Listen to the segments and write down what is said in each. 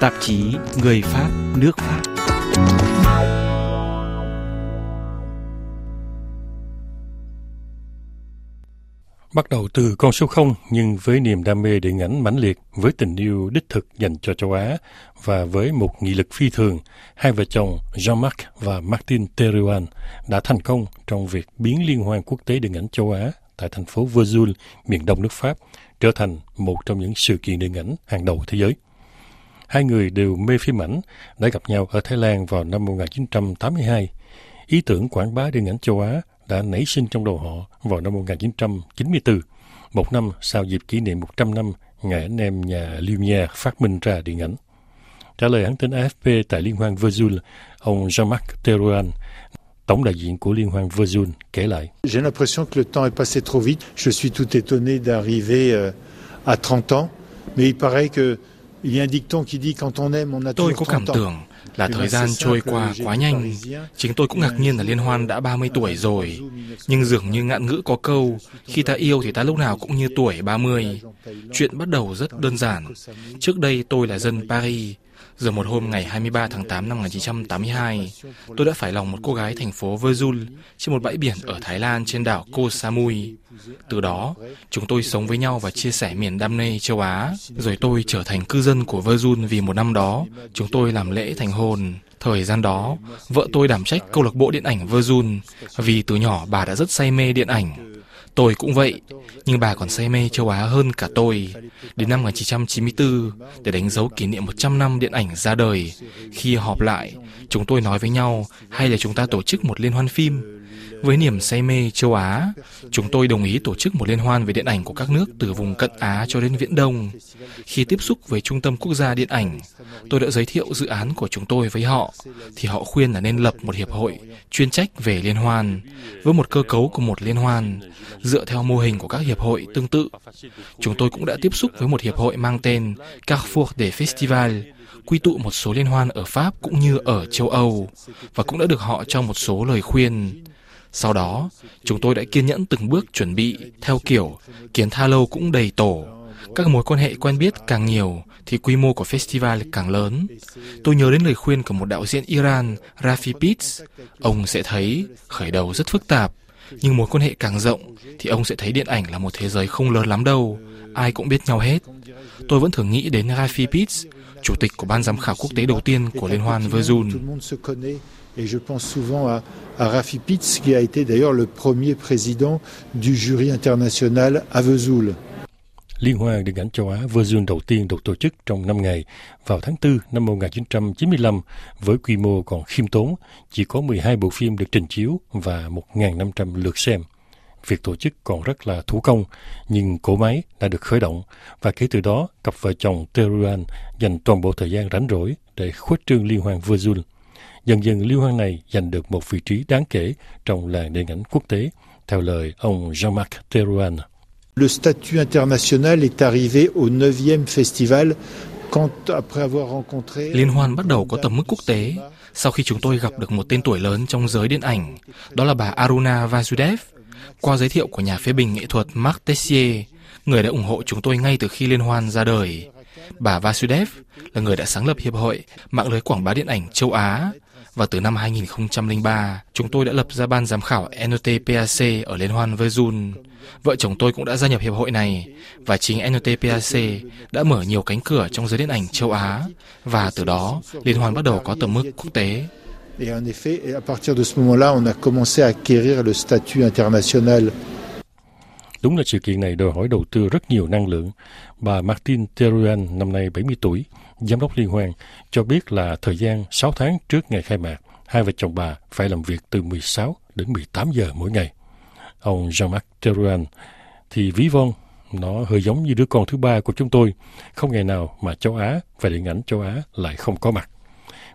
Tạp chí Người Pháp, nước Pháp. Bắt đầu từ con số 0 nhưng với niềm đam mê điện ảnh mãnh liệt, với tình yêu đích thực dành cho châu Á và với một nghị lực phi thường, hai vợ chồng Jean-Marc và Martin Teruan đã thành công trong việc biến Liên hoan quốc tế điện ảnh châu Á tại thành phố Vesoul, miền đông nước Pháp, trở thành một trong những sự kiện điện ảnh hàng đầu thế giới. Hai người đều mê phim ảnh, đã gặp nhau ở Thái Lan vào năm 1982. Ý tưởng quảng bá điện ảnh châu Á đã nảy sinh trong đầu họ vào năm 1994, một năm sau dịp kỷ niệm 100 năm ngày anh em nhà Lumière phát minh ra điện ảnh. Trả lời hãng tin AFP tại Liên hoan Vesoul, ông Jean-Marc Terouan, tổng đại diện của Liên hoan Vesoul, kể lại. J'ai l'impression que le temps est passé trop vite. Je suis tout étonné d'arriver euh, à 30 ans, mais il paraît que il y a un dicton qui dit quand on aime, on a Tôi toujours có cảm 30 ans. tưởng là thời gian trôi qua quá nhanh. Chính tôi cũng ngạc nhiên là Liên Hoan đã 30 tuổi rồi. Nhưng dường như ngạn ngữ có câu, khi ta yêu thì ta lúc nào cũng như tuổi 30. Chuyện bắt đầu rất đơn giản. Trước đây tôi là dân Paris. Giờ một hôm ngày 23 tháng 8 năm 1982, tôi đã phải lòng một cô gái thành phố Vesoul trên một bãi biển ở Thái Lan trên đảo Koh Samui. Từ đó, chúng tôi sống với nhau và chia sẻ miền đam mê châu Á. Rồi tôi trở thành cư dân của Vesoul vì một năm đó, chúng tôi làm lễ thành hôn. Thời gian đó, vợ tôi đảm trách câu lạc bộ điện ảnh Vesoul vì từ nhỏ bà đã rất say mê điện ảnh. Tôi cũng vậy, nhưng bà còn say mê châu Á hơn cả tôi. Đến năm 1994, để đánh dấu kỷ niệm 100 năm điện ảnh ra đời, khi họp lại, chúng tôi nói với nhau hay là chúng ta tổ chức một liên hoan phim. Với niềm say mê châu Á, chúng tôi đồng ý tổ chức một liên hoan về điện ảnh của các nước từ vùng cận Á cho đến Viễn Đông. Khi tiếp xúc với Trung tâm Quốc gia Điện ảnh, tôi đã giới thiệu dự án của chúng tôi với họ, thì họ khuyên là nên lập một hiệp hội chuyên trách về liên hoan, với một cơ cấu của một liên hoan, dựa theo mô hình của các hiệp hội tương tự. Chúng tôi cũng đã tiếp xúc với một hiệp hội mang tên Carrefour des Festivals, quy tụ một số liên hoan ở Pháp cũng như ở châu Âu, và cũng đã được họ cho một số lời khuyên. Sau đó, chúng tôi đã kiên nhẫn từng bước chuẩn bị theo kiểu kiến tha lâu cũng đầy tổ. Các mối quan hệ quen biết càng nhiều thì quy mô của festival càng lớn. Tôi nhớ đến lời khuyên của một đạo diễn Iran, Rafi Pitts. Ông sẽ thấy khởi đầu rất phức tạp, nhưng mối quan hệ càng rộng thì ông sẽ thấy điện ảnh là một thế giới không lớn lắm đâu. Ai cũng biết nhau hết. Tôi vẫn thường nghĩ đến Rafi Pitts, chủ tịch của ban giám khảo quốc tế đầu tiên của Liên hoan connaît. Et je pense souvent à, à Rafi Pitts, qui a été d'ailleurs le premier président du jury international à Vesoul. Liên hoan điện ảnh châu Á Vesoul đầu tiên được tổ chức trong 5 ngày vào tháng 4 năm 1995 với quy mô còn khiêm tốn, chỉ có 12 bộ phim được trình chiếu và 1.500 lượt xem. Việc tổ chức còn rất là thủ công, nhưng cỗ máy đã được khởi động và kể từ đó cặp vợ chồng Teruan dành toàn bộ thời gian rảnh rỗi để khuếch trương liên hoan Vesoul. Dần dần liên hoan này giành được một vị trí đáng kể trong làng điện ảnh quốc tế, theo lời ông Jean-Marc Teruan. Le statut international est arrivé au 9e festival quand, après avoir rencontré... Liên hoan bắt đầu có tầm mức quốc tế sau khi chúng tôi gặp được một tên tuổi lớn trong giới điện ảnh, đó là bà Aruna Vasudev, qua giới thiệu của nhà phê bình nghệ thuật Marc Tessier, người đã ủng hộ chúng tôi ngay từ khi liên hoan ra đời. Bà Vasudev là người đã sáng lập Hiệp hội Mạng lưới Quảng bá Điện ảnh châu Á, và từ năm 2003, chúng tôi đã lập ra ban giám khảo NOTPAC ở Liên hoan Verzun. Vợ chồng tôi cũng đã gia nhập hiệp hội này, và chính NOTPAC đã mở nhiều cánh cửa trong giới điện ảnh châu Á, và từ đó, Liên hoan bắt đầu có tầm mức quốc tế. Et en effet, à partir de ce moment-là, on a commencé à acquérir le statut international. Đúng là sự kiện này đòi hỏi đầu tư rất nhiều năng lượng. Bà Martin Teruan, năm nay 70 tuổi, giám đốc liên hoan, cho biết là thời gian 6 tháng trước ngày khai mạc, hai vợ chồng bà phải làm việc từ 16 đến 18 giờ mỗi ngày. Ông Jean-Marc Teruan thì ví von, nó hơi giống như đứa con thứ ba của chúng tôi. Không ngày nào mà châu Á và điện ảnh châu Á lại không có mặt.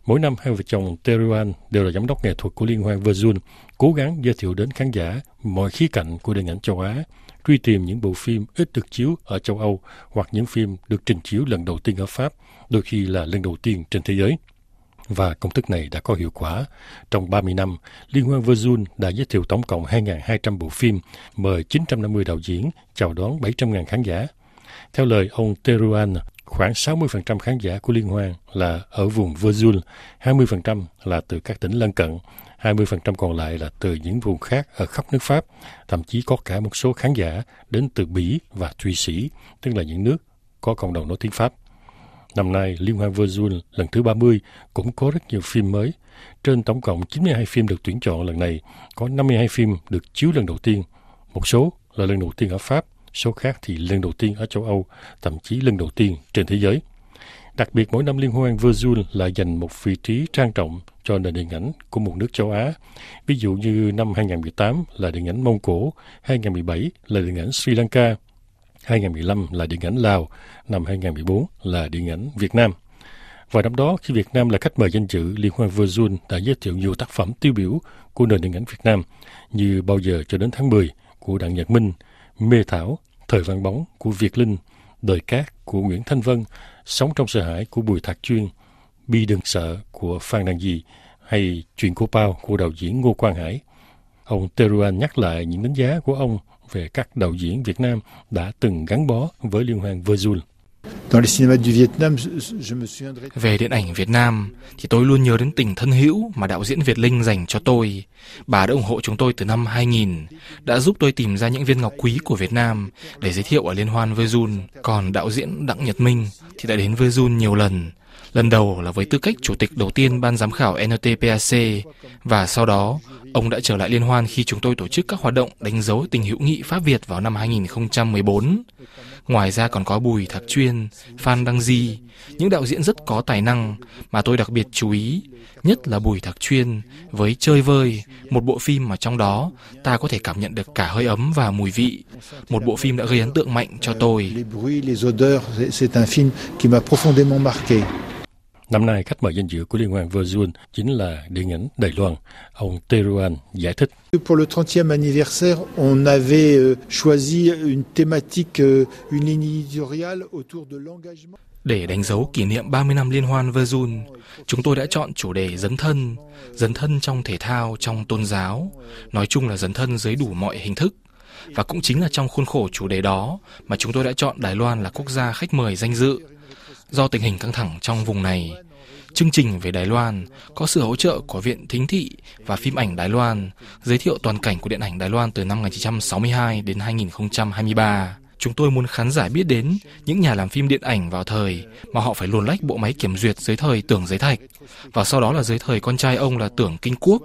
Mỗi năm hai vợ chồng Teruan đều là giám đốc nghệ thuật của Liên hoan Verzun, cố gắng giới thiệu đến khán giả mọi khía cạnh của điện ảnh châu Á, truy tìm những bộ phim ít được chiếu ở châu Âu hoặc những phim được trình chiếu lần đầu tiên ở Pháp, đôi khi là lần đầu tiên trên thế giới. Và công thức này đã có hiệu quả. Trong 30 năm, Liên hoan Verzun đã giới thiệu tổng cộng 2.200 bộ phim, mời 950 đạo diễn, chào đón 700.000 khán giả. Theo lời ông Teruan, khoảng 60% khán giả của liên hoan là ở vùng Verzul, 20% là từ các tỉnh lân cận, 20% còn lại là từ những vùng khác ở khắp nước Pháp, thậm chí có cả một số khán giả đến từ Bỉ và Thụy Sĩ, tức là những nước có cộng đồng nói tiếng Pháp. Năm nay, Liên hoan Verzul lần thứ 30 cũng có rất nhiều phim mới. Trên tổng cộng 92 phim được tuyển chọn lần này, có 52 phim được chiếu lần đầu tiên. Một số là lần đầu tiên ở Pháp, số khác thì lần đầu tiên ở châu Âu, thậm chí lần đầu tiên trên thế giới. Đặc biệt mỗi năm liên hoan Verzul lại dành một vị trí trang trọng cho nền điện ảnh của một nước châu Á. Ví dụ như năm 2018 là điện ảnh Mông Cổ, 2017 là điện ảnh Sri Lanka, 2015 là điện ảnh Lào, năm 2014 là điện ảnh Việt Nam. Và năm đó, khi Việt Nam là khách mời danh dự, Liên hoan Verzul đã giới thiệu nhiều tác phẩm tiêu biểu của nền điện ảnh Việt Nam như Bao giờ cho đến tháng 10 của Đặng Nhật Minh, Mê Thảo, Thời vàng bóng của Việt Linh, Đời cát của Nguyễn Thanh Vân, Sống trong sợ hãi của Bùi Thạc Chuyên, Bi đừng sợ của Phan Đăng Di hay Chuyện của Pao của đạo diễn Ngô Quang Hải. Ông Teruan nhắc lại những đánh giá của ông về các đạo diễn Việt Nam đã từng gắn bó với Liên hoan Verzul. Về điện ảnh Việt Nam thì tôi luôn nhớ đến tình thân hữu mà đạo diễn Việt Linh dành cho tôi. Bà đã ủng hộ chúng tôi từ năm 2000, đã giúp tôi tìm ra những viên ngọc quý của Việt Nam để giới thiệu ở liên hoan Verzul. Còn đạo diễn Đặng Nhật Minh thì đã đến Verzul nhiều lần. Lần đầu là với tư cách chủ tịch đầu tiên ban giám khảo NTPAC và sau đó ông đã trở lại liên hoan khi chúng tôi tổ chức các hoạt động đánh dấu tình hữu nghị Pháp Việt vào năm 2014. Ngoài ra còn có Bùi Thạc Chuyên, Phan Đăng Di, những đạo diễn rất có tài năng mà tôi đặc biệt chú ý, nhất là Bùi Thạc Chuyên với Chơi vơi, một bộ phim mà trong đó ta có thể cảm nhận được cả hơi ấm và mùi vị. Một bộ phim đã gây ấn tượng mạnh cho tôi. Năm nay, khách mời danh dự của Liên hoan Verzun chính là điện ảnh Đài Loan. Ông Teruan giải thích. Pour le 30e anniversaire, on avait euh, choisi une thématique, euh, une ligne éditoriale autour de l'engagement. Để đánh dấu kỷ niệm 30 năm liên hoan Verzun, chúng tôi đã chọn chủ đề dấn thân, dấn thân trong thể thao, trong tôn giáo, nói chung là dấn thân dưới đủ mọi hình thức. Và cũng chính là trong khuôn khổ chủ đề đó mà chúng tôi đã chọn Đài Loan là quốc gia khách mời danh dự Do tình hình căng thẳng trong vùng này, chương trình về Đài Loan có sự hỗ trợ của Viện Thính thị và Phim ảnh Đài Loan, giới thiệu toàn cảnh của điện ảnh Đài Loan từ năm 1962 đến 2023. Chúng tôi muốn khán giả biết đến những nhà làm phim điện ảnh vào thời mà họ phải luồn lách bộ máy kiểm duyệt dưới thời tưởng giấy thạch, và sau đó là dưới thời con trai ông là tưởng kinh quốc,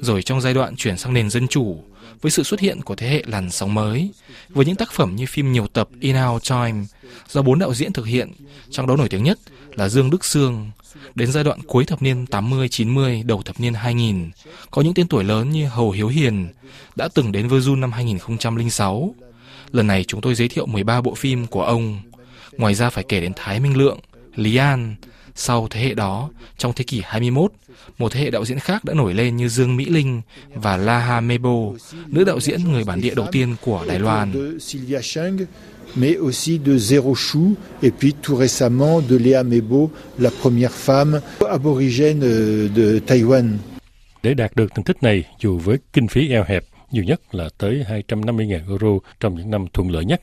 rồi trong giai đoạn chuyển sang nền dân chủ, với sự xuất hiện của thế hệ làn sóng mới, với những tác phẩm như phim nhiều tập In Our Time do bốn đạo diễn thực hiện, trong đó nổi tiếng nhất là Dương Đức Sương. Đến giai đoạn cuối thập niên 80-90, đầu thập niên 2000, có những tên tuổi lớn như Hầu Hiếu Hiền đã từng đến Verzun năm 2006. Lần này chúng tôi giới thiệu 13 bộ phim của ông. Ngoài ra phải kể đến Thái Minh Lượng, Lý An, sau thế hệ đó, trong thế kỷ 21, một thế hệ đạo diễn khác đã nổi lên như Dương Mỹ Linh và Laha Mebo, nữ đạo diễn người bản địa đầu tiên của Đài Loan. mais aussi de Zéro Chou, et puis tout récemment de Léa Mebo, la première femme aborigène euh, de Taïwan. Để đạt được thành tích này, dù với kinh phí eo hẹp, nhiều nhất là tới 250.000 euro trong những năm thuận lợi nhất,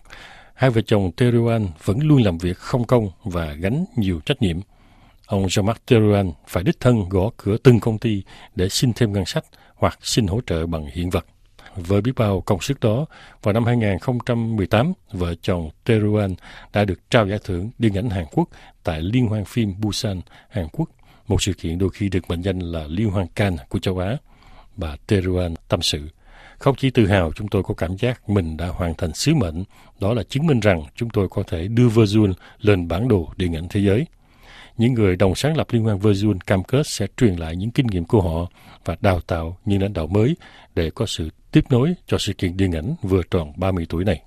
hai vợ chồng Teruan vẫn luôn làm việc không công và gánh nhiều trách nhiệm. Ông Jean-Marc Teruan phải đích thân gõ cửa từng công ty để xin thêm ngân sách hoặc xin hỗ trợ bằng hiện vật. Với biết bao công sức đó, vào năm 2018, vợ chồng Teruan đã được trao giải thưởng điện ảnh Hàn Quốc tại Liên hoan phim Busan, Hàn Quốc, một sự kiện đôi khi được mệnh danh là Liên hoan Cannes của châu Á. Bà Teruan tâm sự. Không chỉ tự hào, chúng tôi có cảm giác mình đã hoàn thành sứ mệnh, đó là chứng minh rằng chúng tôi có thể đưa Verzul lên bản đồ điện ảnh thế giới. Những người đồng sáng lập Liên hoan Verzul cam kết sẽ truyền lại những kinh nghiệm của họ và đào tạo những lãnh đạo mới để có sự tiếp nối cho sự kiện điện ảnh vừa tròn 30 tuổi này.